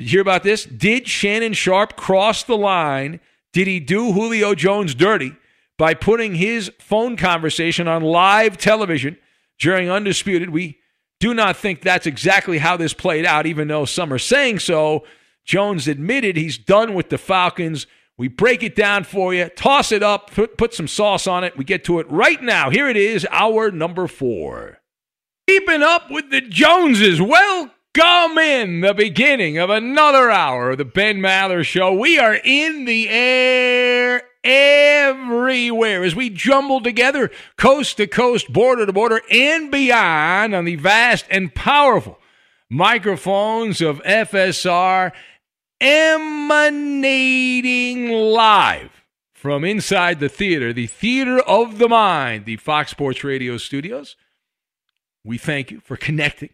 Did you hear about this? Did Shannon Sharpe cross the line? Did he do Julio Jones dirty by putting his phone conversation on live television during Undisputed? We do not think that's exactly how this played out, even though some are saying so. Jones admitted he's done with the Falcons. We break it down for you, toss it up, put, put some sauce on it. We get to it right now. Here it is, our number four. Keeping up with the Joneses. Welcome in the beginning of another hour of the Ben Maller Show. We are in the air everywhere as we jumble together coast to coast, border to border, and beyond on the vast and powerful microphones of FSR emanating live from inside the theater, the theater of the mind, the Fox Sports Radio studios. We thank you for connecting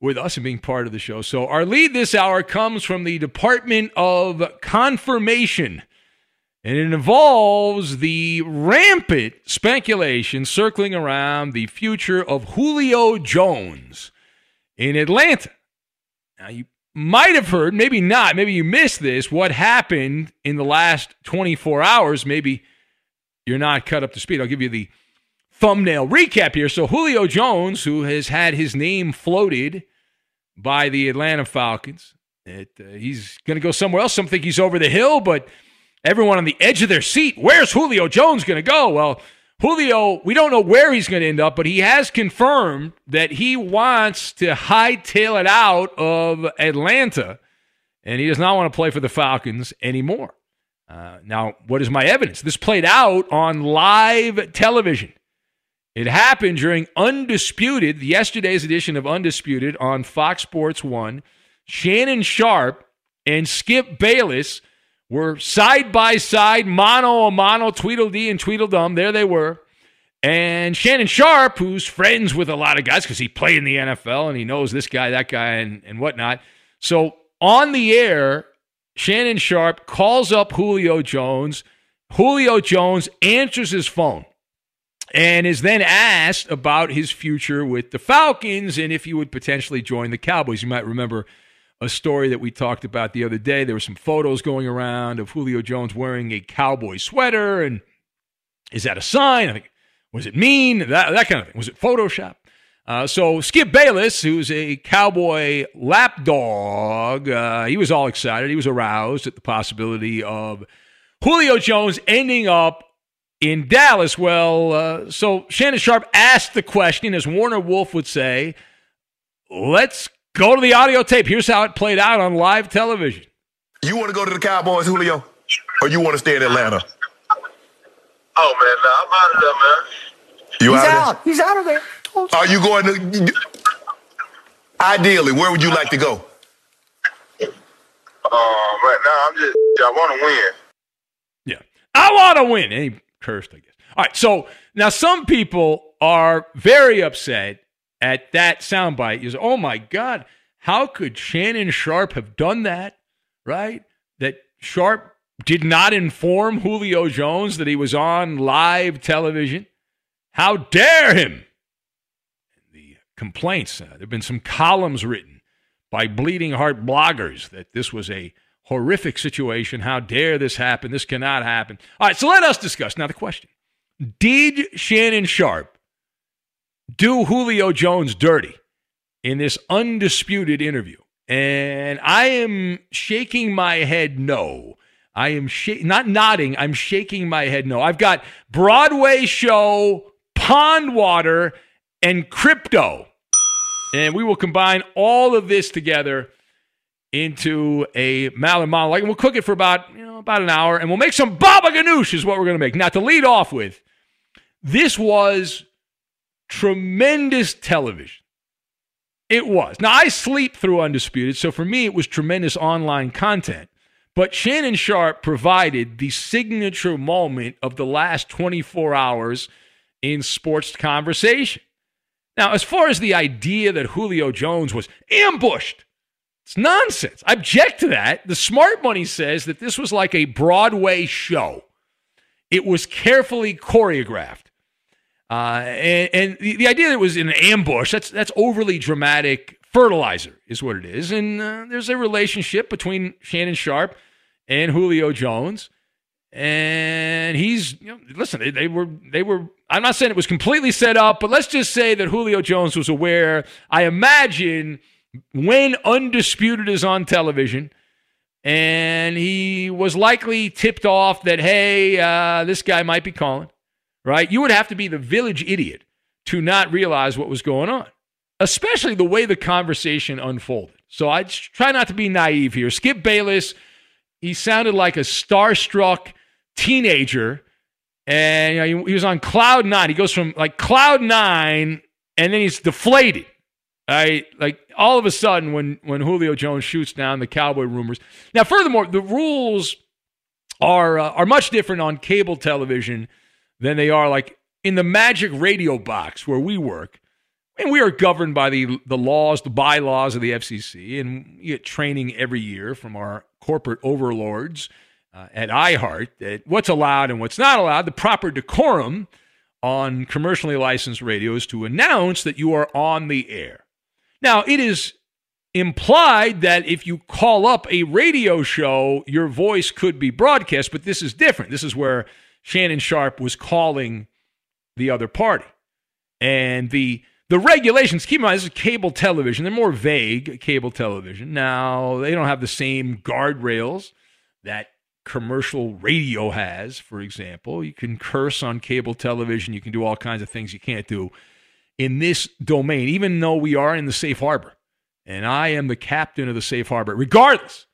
with us and being part of the show. So, our lead this hour comes from the Department of Confirmation, and it involves the rampant speculation circling around the future of Julio Jones in Atlanta. Now, you might have heard, maybe not, maybe you missed this, what happened in the last 24 hours. Maybe you're not cut up to speed. I'll give you the thumbnail recap here. So Julio Jones, who has had his name floated by the Atlanta Falcons, it, uh, he's going to go somewhere else. Some think he's over the hill, but everyone on the edge of their seat, where's Julio Jones going to go? Well, Julio, we don't know where he's going to end up, but he has confirmed that he wants to hightail it out of Atlanta, and he does not want to play for the Falcons anymore. Uh, now, what is my evidence? This played out on live television. It happened during Undisputed, yesterday's edition of Undisputed on Fox Sports 1. Shannon Sharpe and Skip Bayless were side by side, mano a mano, Tweedledee and Tweedledum. There they were. And Shannon Sharpe, who's friends with a lot of guys because he played in the NFL and he knows this guy, that guy, and, and whatnot. So on the air, Shannon Sharpe calls up Julio Jones. Julio Jones answers his phone and is then asked about his future with the Falcons and if he would potentially join the Cowboys. You might remember a story that we talked about the other day. There were some photos going around of Julio Jones wearing a cowboy sweater. And is that a sign? I think, was it mean? That, that kind of thing. Was it Photoshop? Uh, so Skip Bayless, who's a cowboy lapdog, uh, he was all excited. He was aroused at the possibility of Julio Jones ending up in Dallas. Well, uh, so Shannon Sharpe asked the question, as Warner Wolf would say, let's go to the audio tape. Here's how it played out on live television. You want to go to the Cowboys, Julio? Or you want to stay in Atlanta? Oh, man, nah, I'm out of there, man. You He's out, out. He's out of there. of? Are you going to. Ideally, where would you like to go? Oh, man, nah, I'm just, I want to win. Yeah. I want to win. And he cursed, I guess. All right. So now some people are very upset at that soundbite. You say, oh my God, how could Shannon Sharpe have done that? Right? That Sharpe did not inform Julio Jones that he was on live television. How dare him? The complaints, uh, there have been some columns written by bleeding heart bloggers that this was a horrific situation. How dare this happen? This cannot happen. All right, so let us discuss. Now, the question Did Shannon Sharpe do Julio Jones dirty in this undisputed interview? And I am shaking my head no. I am sh- not nodding, I'm shaking my head no. I've got Broadway show, Pond Water, and Crypto. And we will combine all of this together into a Maller monologue. And we'll cook it for about, you know, about an hour. And we'll make some baba ganoush is what we're going to make. Now, to lead off with, this was tremendous television. It was. Now, I sleep through Undisputed, so for me, it was tremendous online content. But Shannon Sharpe provided the signature moment of the last 24 hours in sports conversation. Now, as far as the idea that Julio Jones was ambushed, it's nonsense. I object to that. The smart money says that this was like a Broadway show, it was carefully choreographed. Uh, and, and the, the, idea that it was an ambush, that's, that's overly dramatic fertilizer, is what it is. And uh, there's a relationship between Shannon Sharpe and Julio Jones. And he's, you know, listen, they, they were, they were, I'm not saying it was completely set up, but let's just say that Julio Jones was aware. I imagine when Undisputed is on television, and he was likely tipped off that, hey, uh, this guy might be calling right? You would have to be the village idiot to not realize what was going on, especially the way the conversation unfolded. So I try not to be naive here. Skip Bayless, he sounded like a starstruck teenager, and you know, he was on cloud nine. He goes from like cloud nine, and then he's deflated. Right, like all of a sudden when when Julio Jones shoots down the Cowboy rumors. Now, furthermore, the rules are uh, are much different on cable television than they are like in the magic radio box where we work. And we are governed by the the laws, the bylaws of the FCC, and we get training every year from our corporate overlords uh, at iHeart that what's allowed and what's not allowed, the proper decorum on commercially licensed radios to announce that you are on the air. Now, it is implied that if you call up a radio show, your voice could be broadcast, but this is different. This is where Shannon Sharpe was calling the other party. And the the regulations, keep in mind, this is cable television. They're more vague, cable television. Now, they don't have the same guardrails that commercial radio has, for example. You can curse on cable television, you can do all kinds of things you can't do in this domain, even though we are in the safe harbor. And I am the captain of the safe harbor, regardless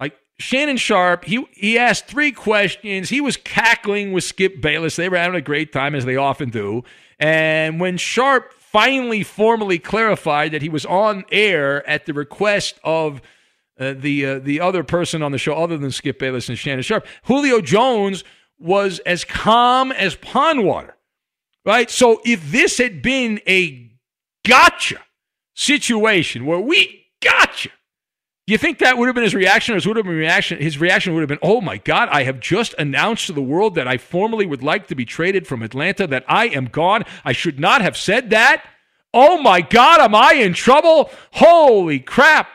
Like Shannon Sharpe, he he asked three questions. He was cackling with Skip Bayless. They were having a great time, as they often do. And when Sharpe finally formally clarified that he was on air at the request of uh, the uh, the other person on the show, other than Skip Bayless and Shannon Sharpe, Julio Jones was as calm as pond water. Right. So if this had been a gotcha situation where we gotcha you think that would have been his reaction, or his would have been reaction? His reaction would have been, "Oh my God, I have just announced to the world that I formally would like to be traded from Atlanta. That I am gone. I should not have said that. Oh my God, am I in trouble? Holy crap!"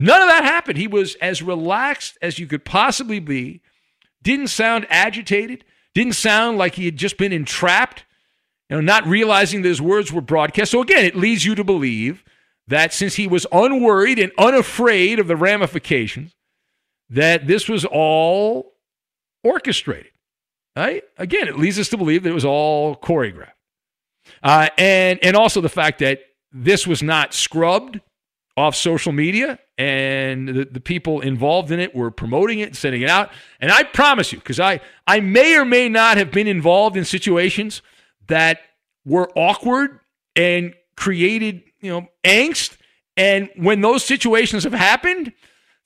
None of that happened. He was as relaxed as you could possibly be. Didn't sound agitated. Didn't sound like he had just been entrapped. You know, not realizing that his words were broadcast. So again, it leads you to believe that since he was unworried and unafraid of the ramifications, that this was all orchestrated. Right? Again, it leads us to believe that it was all choreographed. Uh, and, and also the fact that this was not scrubbed off social media and the, the people involved in it were promoting it and sending it out. And I promise you, because I, I may or may not have been involved in situations that were awkward and created you know, angst. And when those situations have happened,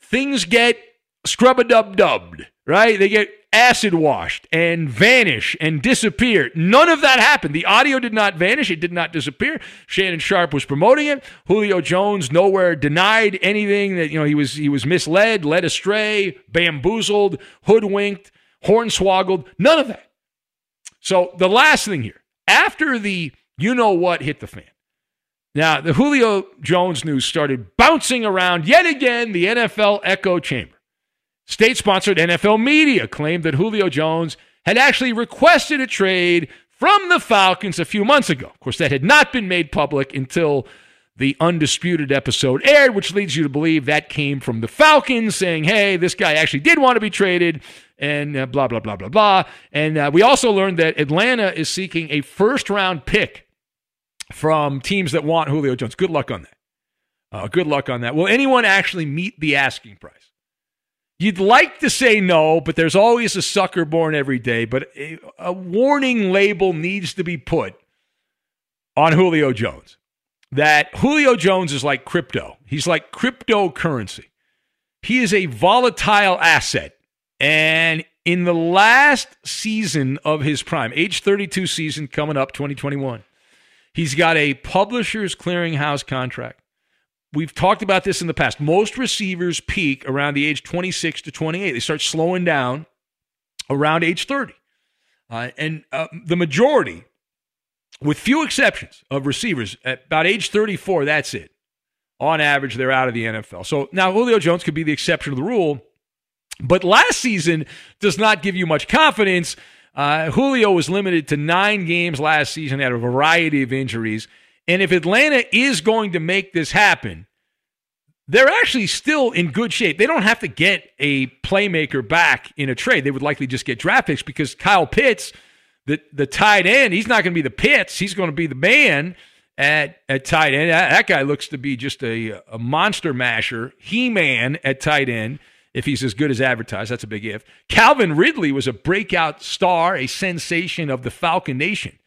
things get scrub a dub dubbed, right? They get acid washed and vanish and disappear. None of that happened. The audio did not vanish, it did not disappear. Shannon Sharpe was promoting it. Julio Jones nowhere denied anything that you know he was he was misled, led astray, bamboozled, hoodwinked, hornswoggled, none of that. So the last thing here, after the you know what hit the fan. Now, the Julio Jones news started bouncing around yet again the NFL echo chamber. State sponsored NFL media claimed that Julio Jones had actually requested a trade from the Falcons a few months ago. Of course, that had not been made public until the undisputed episode aired, which leads you to believe that came from the Falcons saying, hey, this guy actually did want to be traded, and uh, blah, blah, blah, blah, blah. And uh, we also learned that Atlanta is seeking a first round pick from teams that want Julio Jones. Good luck on that. Uh, good luck on that. Will anyone actually meet the asking price? You'd like to say no, but there's always a sucker born every day. But a, a warning label needs to be put on Julio Jones that Julio Jones is like crypto. He's like cryptocurrency. He is a volatile asset. And in the last season of his prime, age 32 season coming up, 2021, He's got a publisher's clearinghouse contract. We've talked about this in the past. Most receivers peak around the age 26 to 28. They start slowing down around age 30. Uh, and uh, the majority, with few exceptions of receivers, at about age 34, that's it. On average, they're out of the NFL. So now Julio Jones could be the exception to the rule. But last season does not give you much confidence uh, Julio was limited to nine games last season, had a variety of injuries. And if Atlanta is going to make this happen, they're actually still in good shape. They don't have to get a playmaker back in a trade. They would likely just get draft picks because Kyle Pitts, the, the tight end, he's not going to be the Pitts. He's going to be the man at, at tight end. That, that guy looks to be just a, a monster masher, he man at tight end if he's as good as advertised. That's a big if. Calvin Ridley was a breakout star, a sensation of the Falcon Nation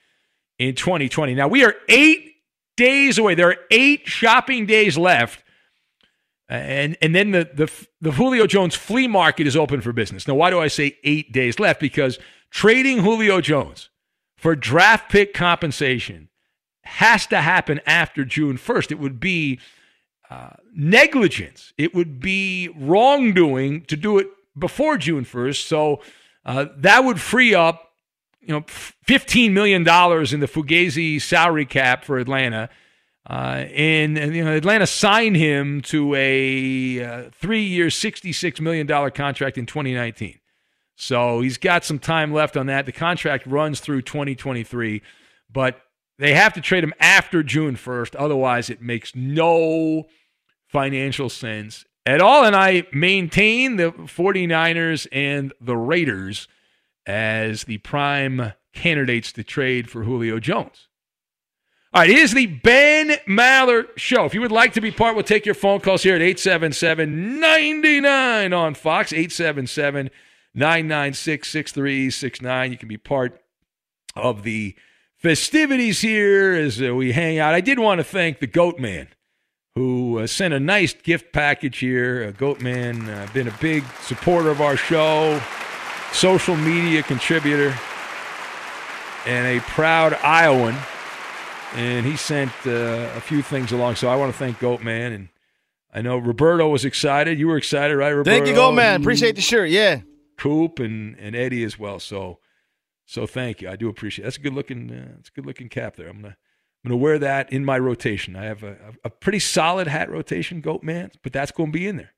in 2020. Now, we are eight days away. There are eight shopping days left. And and then the, the the Julio Jones flea market is open for business. Now, why do I say eight days left? Because trading Julio Jones for draft pick compensation has to happen after June 1st. It would be uh, negligence. It would be wrongdoing to do it before June 1st. So uh, that would free up, you know, $15 million in the Fugazi salary cap for Atlanta. Uh, and, and, you know, Atlanta signed him to a uh, three-year, $66 million contract in 2019. So he's got some time left on that. The contract runs through 2023, but they have to trade him after June 1st. Otherwise, it makes no financial sense at all. And I maintain the 49ers and the Raiders as the prime candidates to trade for Julio Jones. All right, is the Ben Maller Show. If you would like to be part, we'll take your phone calls here at 877 99 on Fox, 877 996 6369. You can be part of the festivities here as uh, we hang out. I did want to thank the Goat Man who uh, sent a nice gift package here. Uh, Goat Man, uh, been a big supporter of our show, social media contributor, and a proud Iowan. And he sent uh, a few things along. So I want to thank Goat Man and I know Roberto was excited. You were excited, right, Roberto? Thank you, go man. Appreciate the shirt. Yeah. Coop and, and Eddie as well. So so thank you. I do appreciate. It. That's a good looking. Uh, it's a good looking cap there. I'm gonna I'm gonna wear that in my rotation. I have a, a pretty solid hat rotation, Goat Man, but that's going to be in there.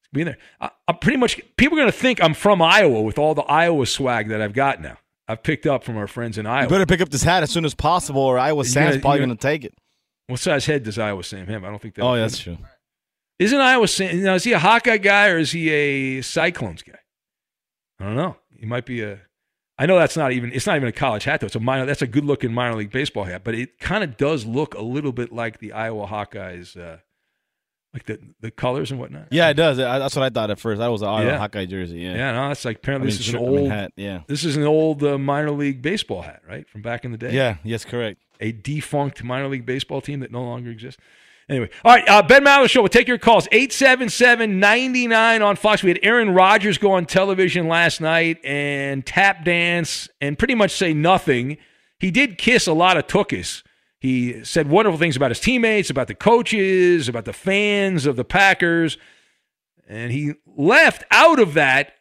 It's be in there. I, am pretty much. People are going to think I'm from Iowa with all the Iowa swag that I've got now. I've picked up from our friends in Iowa. You better pick up this hat as soon as possible, or Iowa Sam's gonna, probably going to take it. What size head does Iowa Sam have? I don't think that. Oh, yeah, that's true. Isn't Iowa Sam? Now, is he a Hawkeye guy or is he a Cyclones guy? I don't know. He might be a. I know that's not even. It's not even a college hat though. It's a minor. That's a good looking minor league baseball hat, but it kind of does look a little bit like the Iowa Hawkeyes. Uh, like the the colors and whatnot. Yeah, it does. That's what I thought at first. That was an Iowa yeah. Hawkeye jersey. Yeah, yeah. No, that's like apparently I mean, this is an old hat. Yeah, this is an old uh, minor league baseball hat, right, from back in the day. Yeah. Yes, correct. A defunct minor league baseball team that no longer exists. Anyway, all right, uh, Ben Maller Show. We'll take your calls. 877-99 on Fox. We had Aaron Rodgers go on television last night and tap dance and pretty much say nothing. He did kiss a lot of tookus. He said wonderful things about his teammates, about the coaches, about the fans of the Packers. And he left out of that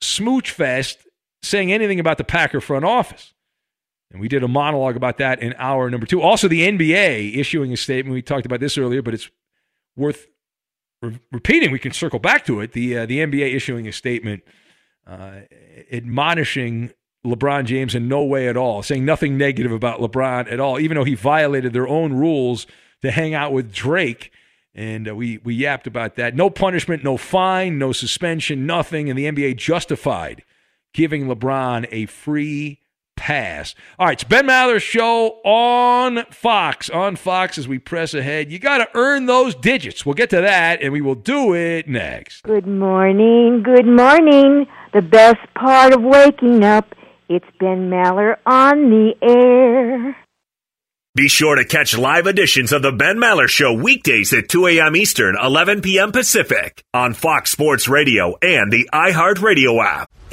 smooch fest saying anything about the Packer front office. And we did a monologue about that in hour number two. Also, the NBA issuing a statement. We talked about this earlier, but it's worth re- repeating. We can circle back to it. The uh, the NBA issuing a statement uh, admonishing LeBron James in no way at all, saying nothing negative about LeBron at all, even though he violated their own rules to hang out with Drake. And uh, we we yapped about that. No punishment, no fine, no suspension, nothing. And the NBA justified giving LeBron a free pass. All right, it's Ben Maller's show on Fox. On Fox as we press ahead. You got to earn those digits. We'll get to that, and we will do it next. Good morning. Good morning. The best part of waking up. It's Ben Maller on the air. Be sure to catch live editions of the Ben Maller Show weekdays at 2 a.m. Eastern, 11 p.m. Pacific on Fox Sports Radio and the iHeartRadio app.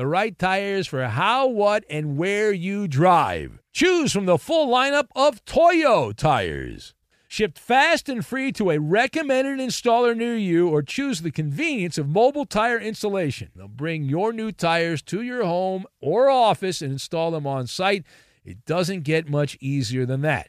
the right tires for how, what, and where you drive. Choose from the full lineup of Toyo tires. Shipped fast and free to a recommended installer near you, or choose the convenience of mobile tire installation. They'll bring your new tires to your home or office and install them on site. It doesn't get much easier than that.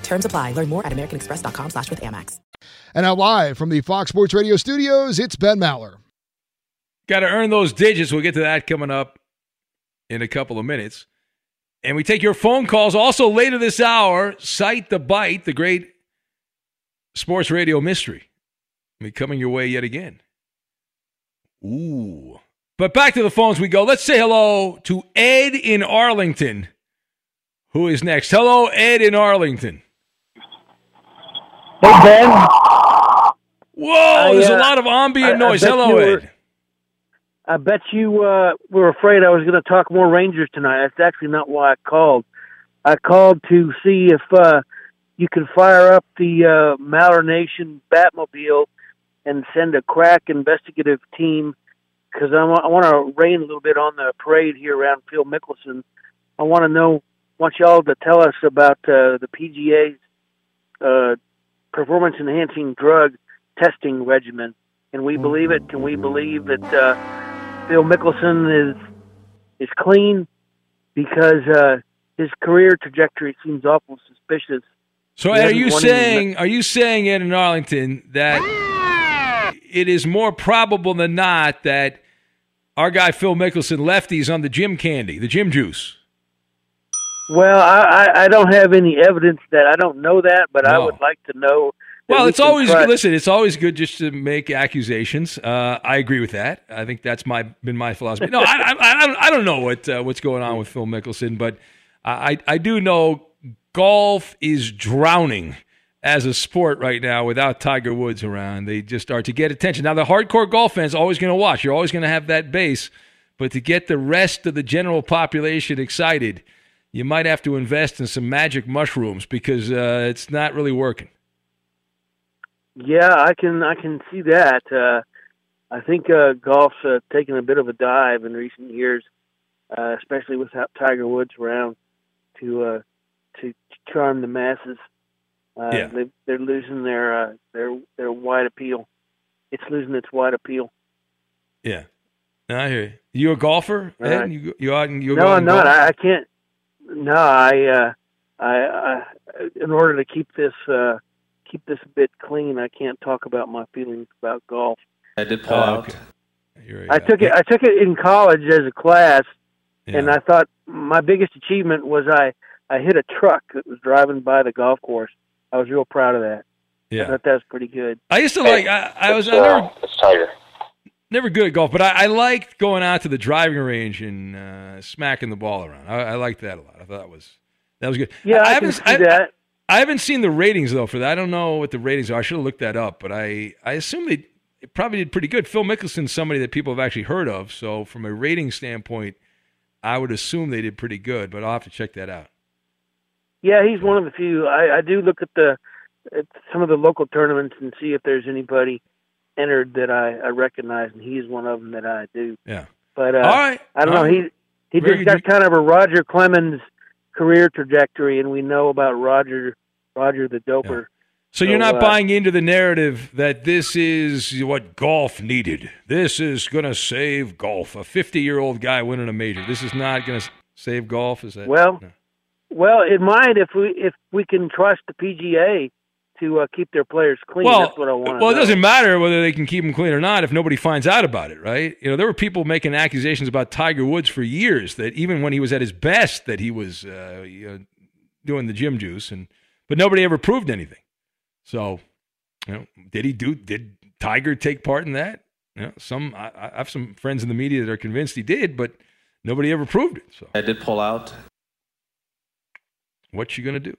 Terms apply. Learn more at americanexpress.com slash with Amex. And now live from the Fox Sports Radio studios, it's Ben Maller. Got to earn those digits. We'll get to that coming up in a couple of minutes. And we take your phone calls also later this hour. Cite the Byte, the great sports radio mystery. Be coming your way yet again. Ooh. But back to the phones we go. Let's say hello to Ed in Arlington, who is next. Hello, Ed in Arlington. Hey, Ben. Whoa, I, there's a uh, lot of ambient I- I noise. bet hello, Ed. I bet you uh, were afraid I was going to talk more Rangers tonight. That's actually not why I called. I called to see if uh, you can fire up the uh, Maller Nation Batmobile and send a crack investigative team because I want, I want to rain a little bit on the parade here around Phil Mickelson. I want to know, want y'all to tell us about uh, the PGA's uh, performance enhancing drug testing regimen. Can we believe it? Can we believe that uh, Phil Mickelson is is clean? Because uh, his career trajectory seems awful suspicious. So, Ed, are you saying are you saying Ed in Arlington that it is more probable than not that our guy Phil Mickelson lefties on the gym candy, the gym juice? Well, I, I, I don't have any evidence that I don't know that, but I would like to know. Well, we it's always listen. It's always good just to make accusations. Uh, I agree with that. I think that's my been my philosophy. No, I, I, I, don't, I don't know what uh, what's going on with Phil Mickelson, but I I do know golf is drowning as a sport right now without Tiger Woods around. They just start to get attention. Now the hardcore golf fans are always going to watch. You're always going to have that base, but to get the rest of the general population excited, you might have to invest in some magic mushrooms because uh, it's not really working. Yeah, I can I can see that. Uh, I think uh, golf's uh, taken a bit of a dive in recent years, uh, especially without Tiger Woods around to uh, to charm the masses. Uh, Yeah. they, they're losing their uh, their their wide appeal. It's losing its wide appeal. Yeah. I hear you. You a golfer, right. You you and you no, I'm not. golf? I, I can't. No, I, uh, I, I, in order to keep this, uh, keep this a bit clean, I can't talk about my feelings about golf. I did pull out. okay. You're a, I uh, took it. I took it in college as a class, and I thought my biggest achievement was I, I hit a truck that was driving by the golf course. I was real proud of that. Yeah, I thought that was pretty good. I used to like. I, I was I never, never good at golf, but I, I liked going out to the driving range and uh, smacking the ball around. I, I liked that a lot. I thought that was that was good. Yeah, I, can haven't see I, that. I haven't seen the ratings though for that. I don't know what the ratings are. I should have looked that up, but I I assume they it probably did pretty good. Phil Mickelson's somebody that people have actually heard of, so from a rating standpoint, I would assume they did pretty good. But I'll have to check that out. Yeah, he's one of the few. I, I do look at the at some of the local tournaments and see if there's anybody entered that I, I recognize, and he's one of them that I do. Yeah. But uh, All right. I don't All know. right. He he Very just got good. kind of a Roger Clemens career trajectory, and we know about Roger Roger the Doper. So you're not uh, buying into the narrative that this is what golf needed. This is going to save golf. A 50 year old guy winning a major. This is not going to save golf. Is that Well, No. well, it might if we if we can trust the PGA to uh, keep their players clean. Well, That's what I want. well, it doesn't matter whether they can keep them clean or not if nobody finds out about it, right? You know, there were people making accusations about Tiger Woods for years that even when he was at his best, that he was uh, you know, doing the gym juice, and but nobody ever proved anything. So You know, did he do? Did Tiger take part in that? You know, some I, I have some friends in the media that are convinced he did, but nobody ever proved it. So I did pull out. What you gonna do?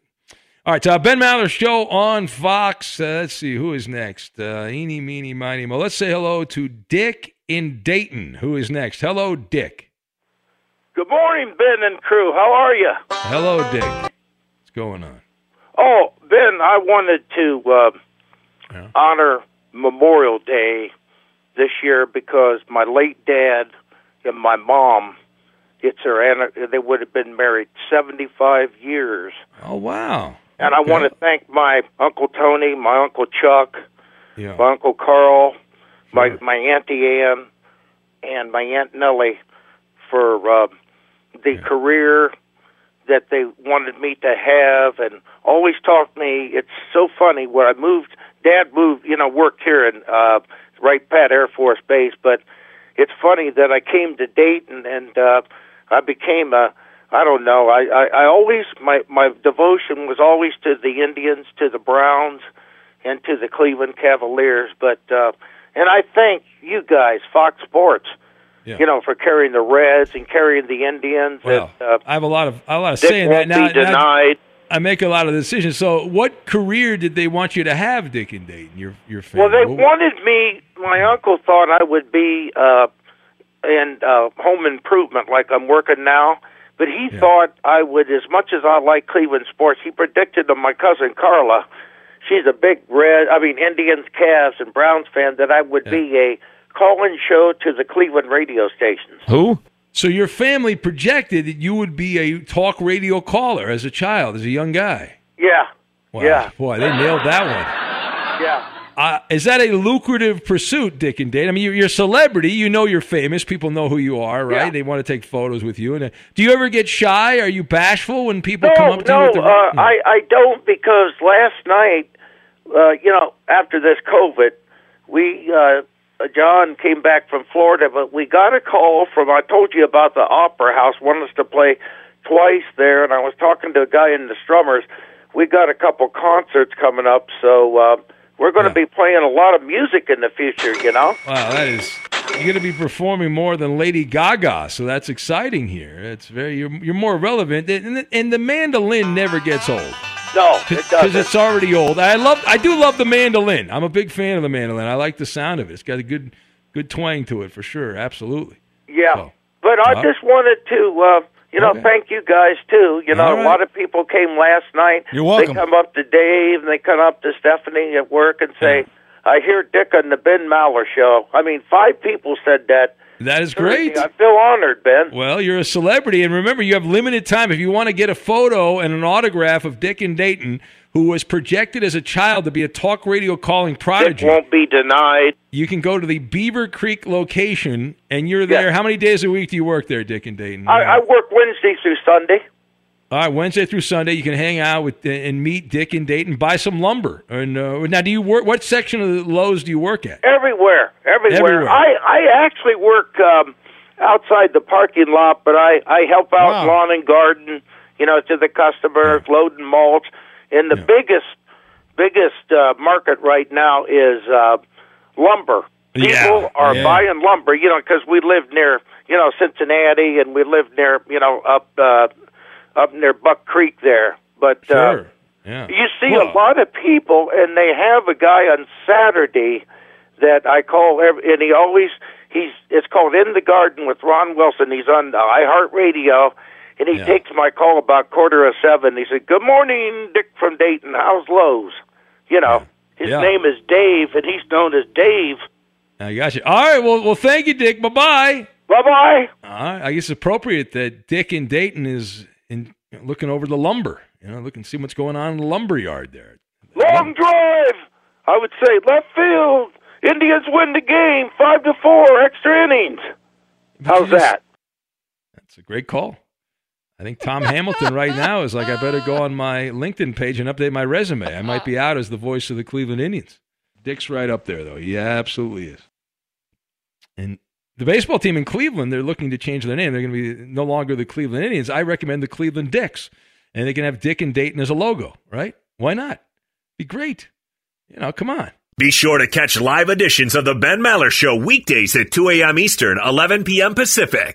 All right, uh, Ben Maller show on Fox. Uh, let's see who is next. Uh, eeny, meeny, miny, mo. Let's say hello to Dick in Dayton. Who is next? Hello, Dick. Good morning, Ben and crew. How are you? Hello, Dick. What's going on? Oh, Ben, I wanted to uh, honor Memorial Day this year because my late dad and my mom, it's their they would have been married 75 years. Oh wow! And I want to thank my uncle Tony, my uncle Chuck, Yeah. my uncle Carl, my my auntie Ann, and my aunt Nellie for uh, the career that they wanted me to have, and always taught me. It's so funny when I moved. Dad moved, you know, worked here in uh, Wright Pat Air Force Base, but it's funny that I came to Dayton and uh, I became a. I don't know. I, I, I always my my devotion was always to the Indians, to the Browns, and to the Cleveland Cavaliers. But uh, and I thank you guys, Fox Sports, Yeah. you know, for carrying the Reds and carrying the Indians. Well, and, uh, I have a lot of a lot of Dick say in that. Now, be now. I make a lot of decisions. So, what career did they want you to have, Dick and Dayton? Your your family. Well, they What- wanted me. My uncle thought I would be uh, in uh, home improvement, like I'm working now. But he thought I would, as much as I like Cleveland sports, he predicted to my cousin Carla, she's a big red, I mean Indians, Cavs, and Browns fan, that I would be a call-in show to the Cleveland radio stations. Who? So your family projected that you would be a talk radio caller as a child, as a young guy. Yeah, Wow. yeah, Boy, they nailed that one. yeah. Uh, is that a lucrative pursuit, Dick and Dayton? I mean, you're, you're a celebrity. You know you're famous. People know who you are, right? Yeah. They want to take photos with you. And uh, do you ever get shy? Are you bashful when people no, come up to no, you? With the, uh, I I don't because last night, uh, you know, after this COVID, we uh, John came back from Florida, but we got a call from I told you about the Opera House wanted us to play twice there, and I was talking to a guy in the Strummers. We got a couple concerts coming up, so uh, we're going to be playing a lot of music in the future. You know. Wow, that is you're going to be performing more than Lady Gaga, so that's exciting here. It's very you're, you're more relevant, and the, and the mandolin never gets old No, it because doesn't. it's already old. I love I do love the mandolin. I'm a big fan of the mandolin. I like the sound of it. It's got a good good twang to it for sure. Absolutely. Yeah, but I just wanted to, uh, you know, Okay. thank you guys too. You know, All a lot of people came last night. You're welcome. They come up to Dave and they come up to Stephanie at work and say, "I hear Dick on the Ben Maller show." I mean, five people said that. That is great. I feel honored, Ben. Well, you're a celebrity, and remember, you have limited time. If you want to get a photo and an autograph of Dick and Dayton, who was projected as a child to be a talk radio calling prodigy, It Won't be denied. you can go to the Beaver Creek location, and you're there. How many days a week do you work there, Dick and Dayton? I, I work Wednesday through Sunday. All right, Wednesday through Sunday, you can hang out with and meet Dick and Dayton, buy some lumber. And uh, now, do you work? What section of the Lowe's do you work at? Everywhere, everywhere. Everywhere. I I actually work um, outside the parking lot, but I I help out Wow. lawn and garden. You know, to the customers, loading mulch. And the biggest biggest uh, market right now is uh, lumber. People Yeah, are yeah. buying lumber. You know, because we live near you know Cincinnati, and we live near you know up uh, up near Buck Creek there. But uh, Yeah. you see a lot of people, and they have a guy on Saturday that I call, every, and he always he's it's called In the Garden with Ron Wilson. He's on iHeartRadio, and he Yeah. takes my call about quarter of seven. He said, "Good morning, Dick from Dayton. How's Lowe's?" You know, his Yeah. name is Dave, and he's known as Dave. I got you. All right. Well, well, thank you, Dick. Bye bye. Bye bye. All right. I guess it's appropriate that Dick in Dayton is in looking over the lumber. You know, looking see what's going on in the lumber yard there. Long drive. I would say left field. Indians win the game, five to four, extra innings. How's that? That's a great call. I think Tom Hamilton right now is like, I better go on my LinkedIn page and update my resume. I might be out as the voice of the Cleveland Indians. Dick's right up there, though. He absolutely is. And the baseball team in Cleveland, they're looking to change their name. They're going to be no longer the Cleveland Indians. I recommend the Cleveland Dicks. And they can have Dick and Dayton as a logo, right? Why not? Be great. You know, come on. Be sure to catch live editions of the Ben Maller Show weekdays at 2 a.m. Eastern, 11 p.m. Pacific.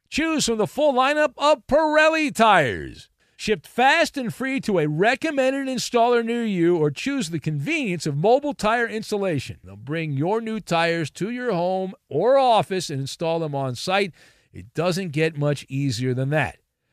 Choose from the full lineup of Pirelli tires. Shipped fast and free to a recommended installer near you, or choose the convenience of mobile tire installation. They'll bring your new tires to your home or office and install them on site. It doesn't get much easier than that.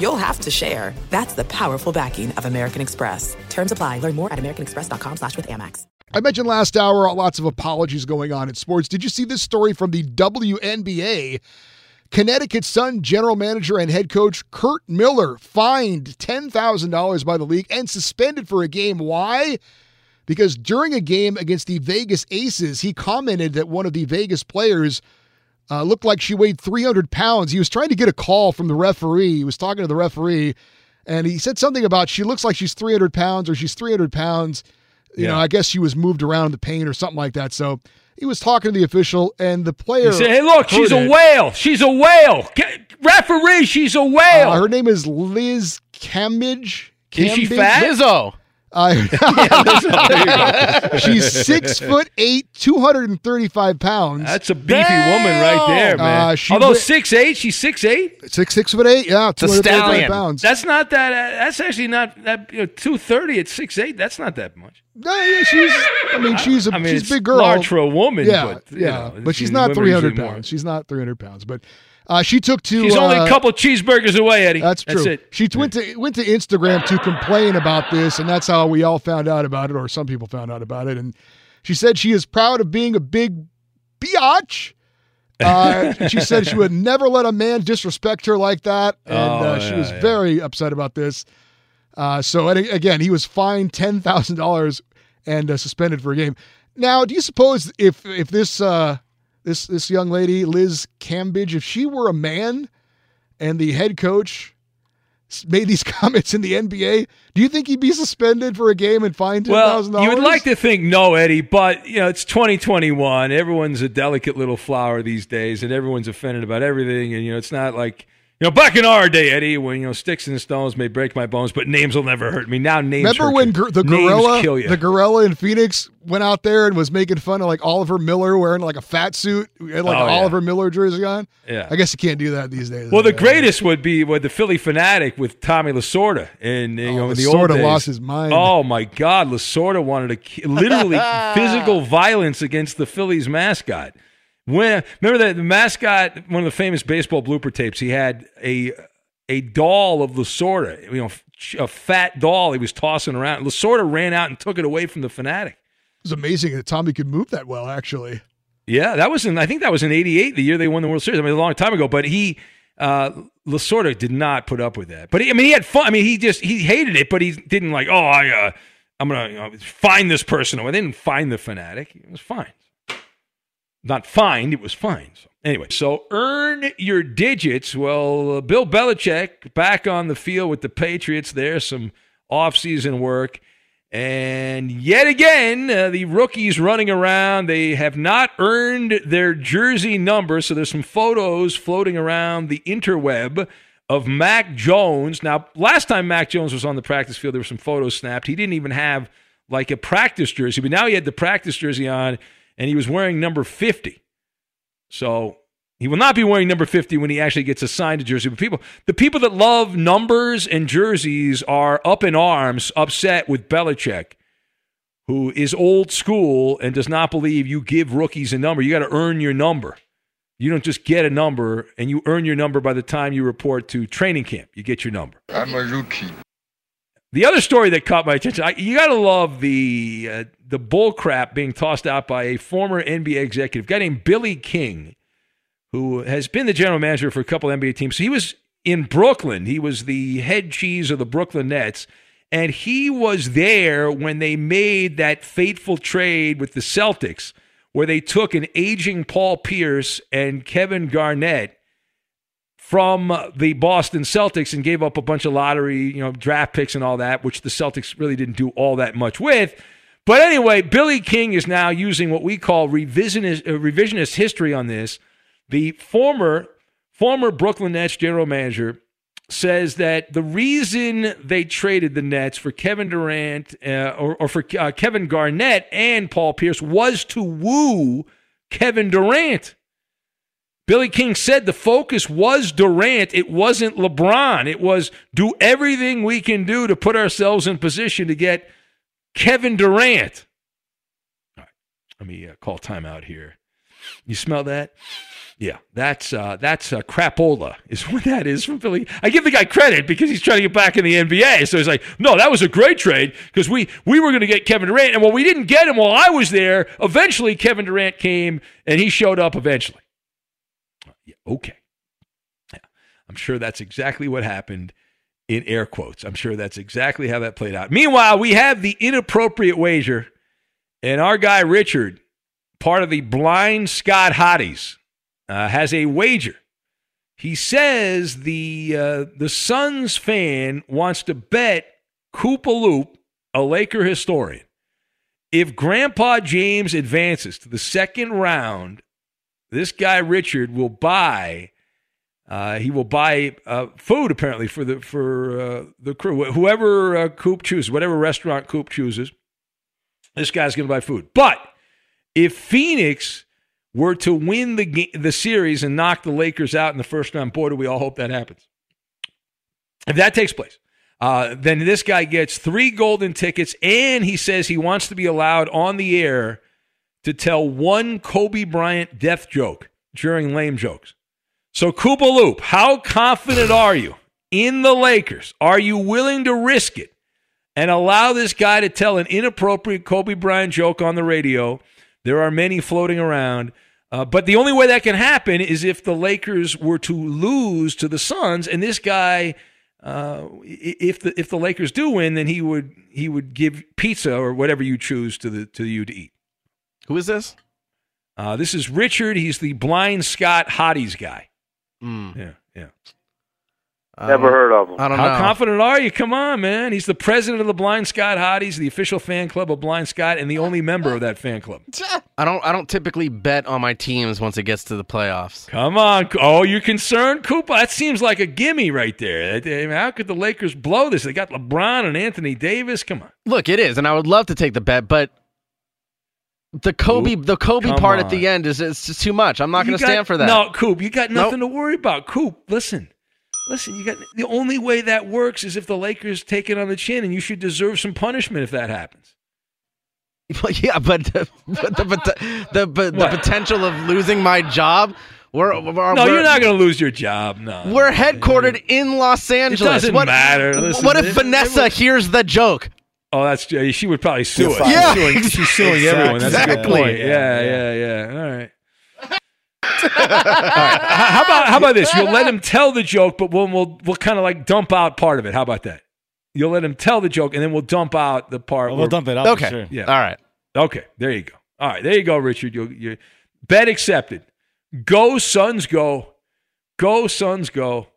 you'll have to share. That's the powerful backing of American Express. Terms apply. Learn more at americanexpress.com slash with Amex. I mentioned last hour lots of apologies going on in sports. Did you see this story from the WNBA? Connecticut Sun general manager and head coach Kurt Miller fined $10,000 by the league and suspended for a game. Why? Because during a game against the Vegas Aces, he commented that one of the Vegas players uh, looked like she weighed 300 pounds. He was trying to get a call from the referee. He was talking to the referee, and he said something about she looks like she's 300 pounds or she's 300 pounds. You Yeah. know, I guess she was moved around in the paint or something like that. So he was talking to the official, and the player He said, "Hey, look, she's heard a whale. She's a whale. Get, referee, she's a whale." Uh, her name is Liz Cambage. Is she fat? Lizzo. Uh, she's six foot eight, two hundred and thirty-five pounds. That's a beefy woman right there, man. Uh, she Although wi- six eight, she's six eight. Six six foot eight, yeah, two hundred thirty-five pounds. That's not that. Uh, that's actually not that. You know, two thirty at six eight. That's not that much. No, yeah, she's. I mean, she's a I mean, she's it's big girl. large for a woman, Yeah, but, you yeah, know, but she's she's- not women are three hundred usually more. pounds. She's not three hundred pounds, but. Uh, she took to. She's only uh, a couple cheeseburgers away, Eddie. That's true. That's it. She went to went to Instagram to complain about this, and that's how we all found out about it, or some people found out about it. And she said she is proud of being a big biatch. Uh, she said she would never let a man disrespect her like that, and Oh, uh, she yeah, was yeah. very upset about this. Uh, so and again, he was fined ten thousand dollars and uh, suspended for a game. Now, do you suppose if if this uh, this this young lady Liz Cambage, if she were a man and the head coach made these comments in the NBA, do you think he'd be suspended for a game and fined ten thousand dollars? Well, you would like to think no, Eddie, but you know it's 2021. Everyone's a delicate little flower these days, and everyone's offended about everything. And you know it's not like you know back in our day, Eddie, when you know sticks and stones may break my bones, but names will never hurt me. Now names. Remember hurt when gor- the Names gorilla, kill you. the gorilla in Phoenix went out there and was making fun of like Oliver Miller wearing like a fat suit, He had like Oh, an yeah. Oliver Miller jersey on. Yeah. I guess you can't do that these days. Well, the greatest would be with the Phillie Phanatic with Tommy Lasorda, and you oh, know in the old Lasorda days. lost his mind. Oh my God, Lasorda wanted to ki- literally physical violence against the Phillies mascot. When remember that the mascot, one of the famous baseball blooper tapes, he had a a doll of Lasorda, you know, a fat doll he was tossing around. Lasorda ran out and took it away from the Phanatic. It was amazing that Tommy could move that well. Actually, Yeah, that was in I think that was in '88, the year they won the World Series. I mean, a long time ago. But he, uh, Lasorda, did not put up with that. But he, I mean, he had fun. I mean, he just he hated it, but he didn't like. Oh, I, uh, I'm gonna you know, find this person. They didn't find the Phanatic. It was fine. Not fined. It was fine. So anyway, so earn your digits. Well, uh, Bill Belichick back on the field with the Patriots. There's some offseason work. And yet again, uh, the rookies running around, they have not earned their jersey number. So there's some photos floating around the interweb of Mac Jones. Now, last time Mac Jones was on the practice field, there were some photos snapped. He didn't even have like a practice jersey, but now he had the practice jersey on and he was wearing number 50. So he will not be wearing number 50 when he actually gets assigned a jersey. But people, the people that love numbers and jerseys are up in arms, upset with Belichick, who is old school and does not believe you give rookies a number. You got to earn your number. You don't just get a number and you earn your number by the time you report to training camp. You get your number. I'm a rookie. The other story that caught my attention, I, you got to love the uh, the bull crap being tossed out by a former NBA executive, guy named Billy King, who has been the general manager for a couple NBA teams. So he was in Brooklyn. He was the head cheese of the Brooklyn Nets, and he was there when they made that fateful trade with the Celtics, where they took an aging Paul Pierce and Kevin Garnett from the Boston Celtics and gave up a bunch of lottery, you know, draft picks and all that, which the Celtics really didn't do all that much with. But anyway, Billy King is now using what we call revisionist, uh, revisionist history on this. The former former Brooklyn Nets general manager says that the reason they traded the Nets for Kevin Durant uh, or, or for uh, Kevin Garnett and Paul Pierce was to woo Kevin Durant. Billy King said the focus was Durant. It wasn't LeBron. It was do everything we can do to put ourselves in position to get Kevin Durant. All right, let me uh, call timeout here. You smell that? Yeah, that's uh, that's uh, crapola is what that is from Philly. I give the guy credit because he's trying to get back in the NBA. So he's like, no, that was a great trade because we we were going to get Kevin Durant, and well, we didn't get him while I was there. Eventually, Kevin Durant came and he showed up eventually. Okay, yeah, I'm sure that's exactly what happened. In air quotes, I'm sure that's exactly how that played out. Meanwhile, we have the inappropriate wager, and our guy Richard, part of the blind Scott Hotties uh, has a wager. He says the uh, the Suns fan wants to bet Koopa Loop, a Laker historian, if Grandpa James advances to the second round, this guy Richard will buy Uh, he will buy uh, food apparently for the for uh, the crew. Whoever uh, Coop chooses, whatever restaurant Coop chooses, this guy's going to buy food. But if Phoenix were to win the ga- the series and knock the Lakers out in the first round, boy, do we all hope that happens. If that takes place, uh, then this guy gets three golden tickets, and he says he wants to be allowed on the air to tell one Kobe Bryant death joke during lame jokes. So, Koopa Loop, how confident are you in the Lakers? Are you willing to risk it and allow this guy to tell an inappropriate Kobe Bryant joke on the radio? There are many floating around. Uh, but the only way that can happen is if the Lakers were to lose to the Suns, and this guy, uh, if the if the Lakers do win, then he would he would give pizza or whatever you choose to the to you to eat. Who is this? Uh, this is Richard. He's the blind Scott Hotties guy. Mm. Yeah, yeah. Never heard of him. I don't know. How know. confident are you? Come on, man. He's the president of the Blind Scott Hotties, the official fan club of Blind Scott, and the only member of that fan club. I don't. I don't typically bet on my teams once it gets to the playoffs. Come on. Oh, you're concerned, Cooper? That seems like a gimme right there. How could the Lakers blow this? They got LeBron and Anthony Davis. Come on. Look, it is, and I would love to take the bet, but the Kobe, Coop, the Kobe part on. at the end is it's just too much. I'm not going to stand for that. No, Coop, you got Nope. nothing to worry about. Coop, listen. Listen, you got the only way that works is if the Lakers take it on the chin, and you should deserve some punishment if that happens. Well, yeah, but the, but the, but the, the, but the potential of losing my job. We're, we're No, we're, you're not going to lose your job. No. We're headquartered in Los Angeles. doesn't what, matter. Listen, what if it- Vanessa hears the joke? Oh, that's she would probably sue You're us. fine. She's suing, she's suing everyone. That's a good point. Yeah, yeah, yeah. All right. All right. How how about how about this? You'll let him tell the joke, but we'll we'll, we'll kind of like dump out part of it. How about that? You'll let him tell the joke, and then we'll dump out the part. We'll where- dump it out Okay. sure. Yeah. All right. Okay. There you go. All right. There you go, Richard. You you bet accepted. Go Suns. Go. Go Suns. Go.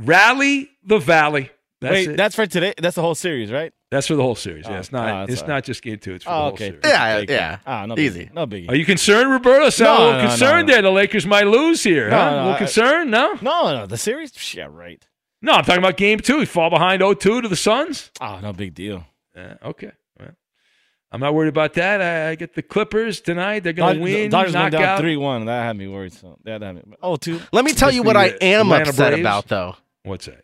Rally the Valley. That's Wait, it. that's for today. That's the whole series, right? That's for the whole series. Yeah, Oh, it's not. oh, it's all not just game two. It's for Oh, the whole okay. series. Yeah, Thank yeah. Ah, no Easy. biggie. No biggie. Are you concerned, Roberto? Sound a No, little no, concerned no. there. The Lakers might lose here. No, huh? no, a little I- concerned? No. No, no, the series. Yeah, right. No, I'm talking about game two. You fall behind 0-2 to the Suns. Oh, no big deal. Yeah, okay. Well, I'm not worried about that. I, I get the Clippers tonight. They're going to win. Dodgers knock went down three one. That had me worried. So that had me. Oh, two. Let me tell It's you what I uh, am Atlanta upset Braves. about, though. What's that?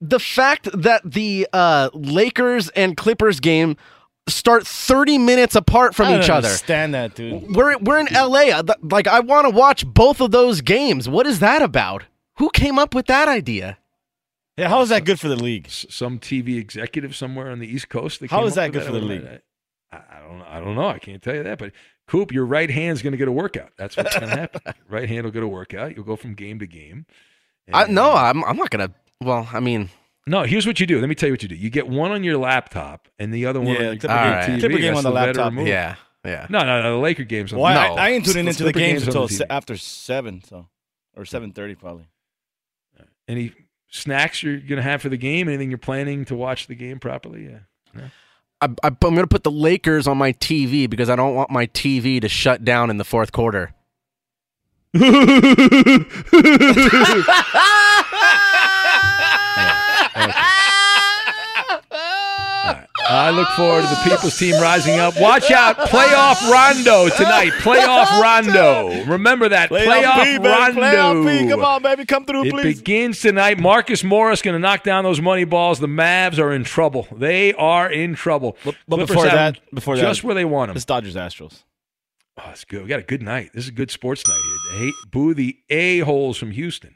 The fact that the uh, Lakers and Clippers game start 30 minutes apart from I don't each other. Understand that, dude. We're we're in LA. Uh, Like I want to watch both of those games. What is that about? Who came up with that idea? Yeah, how is that good for the league? S- Some TV executive somewhere on the East Coast. that How came is up that with good for the league? I, I don't. I don't know. I can't tell you that. But Coop, your right hand's going to get a workout. That's what's going to happen. Right hand will get a workout. You'll go from game to game. I, no, I'm I'm not gonna. Well, I mean, No, here's what you do. Let me tell you what you do. You get one on your laptop and the other one Yeah, on your Clipper game- TV. Clipper game That's on the better laptop. move. yeah, yeah. No, no, no. The Laker games. On Well, the I, I ain't tuning into the Clipper games games until the after seven, so or seven thirty probably. Any snacks you're going to have for the game? Anything you're planning to watch the game properly? Yeah. No? I, I, I'm gonna put the Lakers on my TV because I don't want my TV to shut down in the fourth quarter. I look forward to the People's team rising up. Watch out, playoff rondo tonight. Playoff rondo. Remember that playoff, P, baby. rondo. Playoff P. Come on, baby, come through, It please. It begins tonight. Marcus Morris going to knock down those money balls. The Mavs are in trouble. They are in trouble. But Clippers before that, them before just where they want them. It's Dodgers Astros. Oh, it's good. We got a good night. This is a good sports night here. They hate boo the a holes from Houston.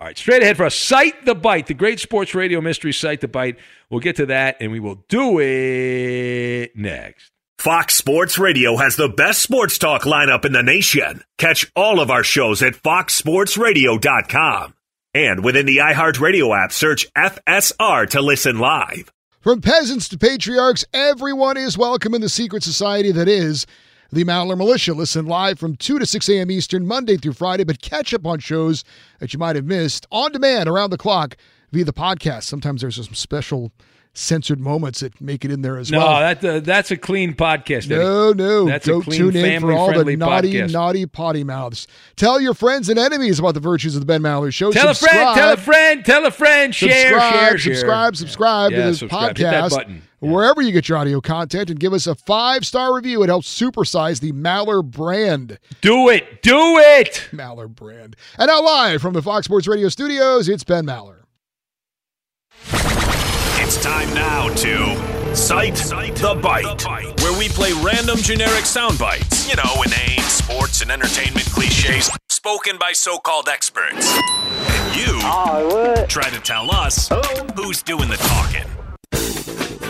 All right, straight ahead for us. Cite the Byte, the great sports radio mystery. Cite the Byte. We'll get to that, and we will do it next. Fox Sports Radio has the best sports talk lineup in the nation. Catch all of our shows at foxsportsradio.com. And within the iHeartRadio app, search FSR to listen live. From peasants to patriarchs, everyone is welcome in the secret society that is the Maller Militia. Listen live from 2 to 6 a.m. Eastern, Monday through Friday, but catch up on shows that you might have missed on demand around the clock via the podcast. Sometimes there's some special censored moments that make it in there as No, well. that uh, that's a clean podcast. Eddie. No, no. That's Don't a clean, tune in for all the naughty, podcast. naughty potty mouths. Tell your friends and enemies about the virtues of the Ben Maller Show. Tell a friend, tell a friend, tell a friend, share, subscribe, share, share. subscribe, subscribe Yeah, to this subscribe. Hit that podcast button. wherever you get your audio content, and give us a five star review. It helps supersize the Maller brand. Do it, do it. Maller brand. And now live from the Fox Sports Radio studios, it's Ben Maller. It's time now to Cite, the Byte, where we play random generic sound bites. You know, inane sports and entertainment cliches spoken by so called experts. And you ah, try to tell us who's doing the talking.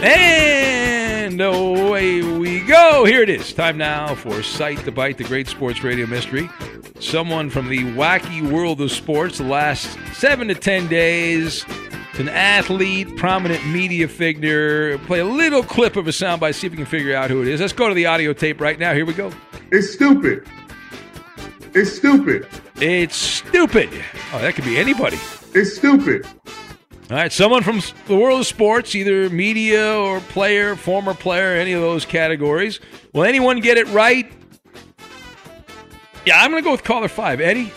And away we go. Here it is. Time now for Cite the Byte, the great sports radio mystery. Someone from the wacky world of sports the last seven to ten days. It's an athlete, prominent media figure. Play a little clip of a soundbite, see if we can figure out who it is. Let's go to the audio tape right now. Here we go. It's stupid. It's stupid. It's stupid. Oh, that could be anybody. It's stupid. All right, someone from the world of sports, either media or player, former player, any of those categories. Will anyone get it right? Yeah, I'm going to go with caller five. Eddie?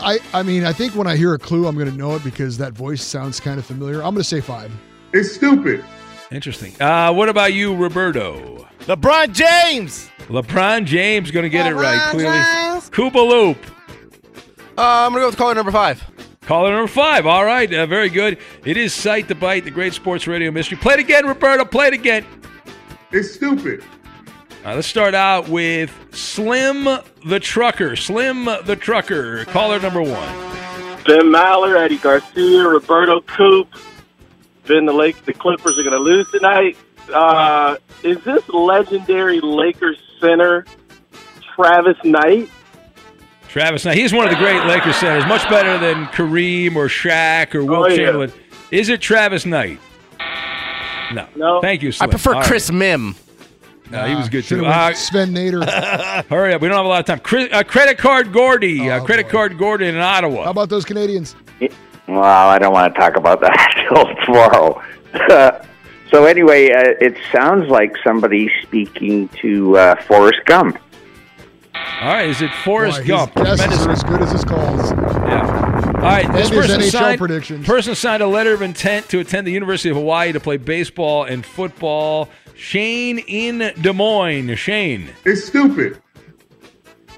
I, I mean, I think when I hear a clue, I'm going to know it because that voice sounds kind of familiar. I'm going to say five. It's stupid. Interesting. Uh, what about you, Roberto? LeBron James. LeBron James going to get it right, LeBron clearly. James. Koopa Loop. Uh, I'm going to go with caller number five. Caller number five. All right, uh, very good. It is Cite the Byte, the great sports radio mystery. Play it again, Roberto. Play it again. It's stupid. All right, let's start out with Slim the Trucker. Slim the Trucker. Caller number one. Ben Maller, Eddie Garcia, Roberto Coop. Ben, the Lake, the Clippers are going to lose tonight. Uh, is this legendary Lakers center Travis Knight? Travis Knight. He's one of the great Lakers centers, much better than Kareem or Shaq or Will Oh, yeah. Chamberlain. Is it Travis Knight? No. No. Thank you, I prefer All right. Chris Mihm. No, he was good Should've too. Uh, Sven Nater. hurry up. We don't have a lot of time. Chris, uh, credit card Gordy. uh, Oh, credit boy. card Gordy in Ottawa. How about those Canadians? Well, I don't want to talk about that till tomorrow. so anyway, uh, it sounds like somebody speaking to uh, Forrest Gump. All right, is it Forrest Boy, Gump? His guesses are as good as his calls. Yeah. All right, this his person signed, predictions. person signed a letter of intent to attend the University of Hawaii to play baseball and football. Shane in Des Moines. Shane. It's stupid.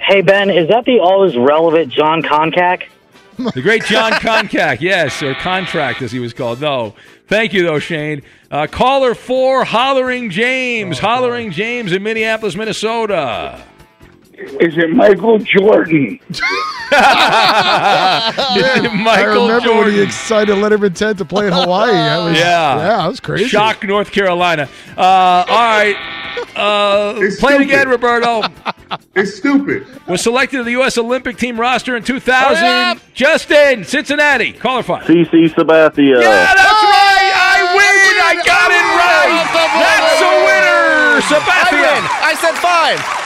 Hey Ben, is that the always relevant Jon Koncak? The great Jon Koncak, yes, or Contract as he was called. No. Thank you, though, Shane. Uh, caller four, Hollering James. Hollering James in Minneapolis, Minnesota. Is it Michael Jordan? I Michael remember when he excited letter of intent to play in Hawaii. That was, Yeah. yeah, that was crazy. Shock, North Carolina. Uh, all right. Uh, It's play it again, Roberto. It's stupid. Was selected to the U.S. Olympic team roster in 2000. Justin, Cincinnati. Caller five. CC Sabathia. Yeah, that's right. I win. I got it right. That's a winner. I win. Sabathia. I said five.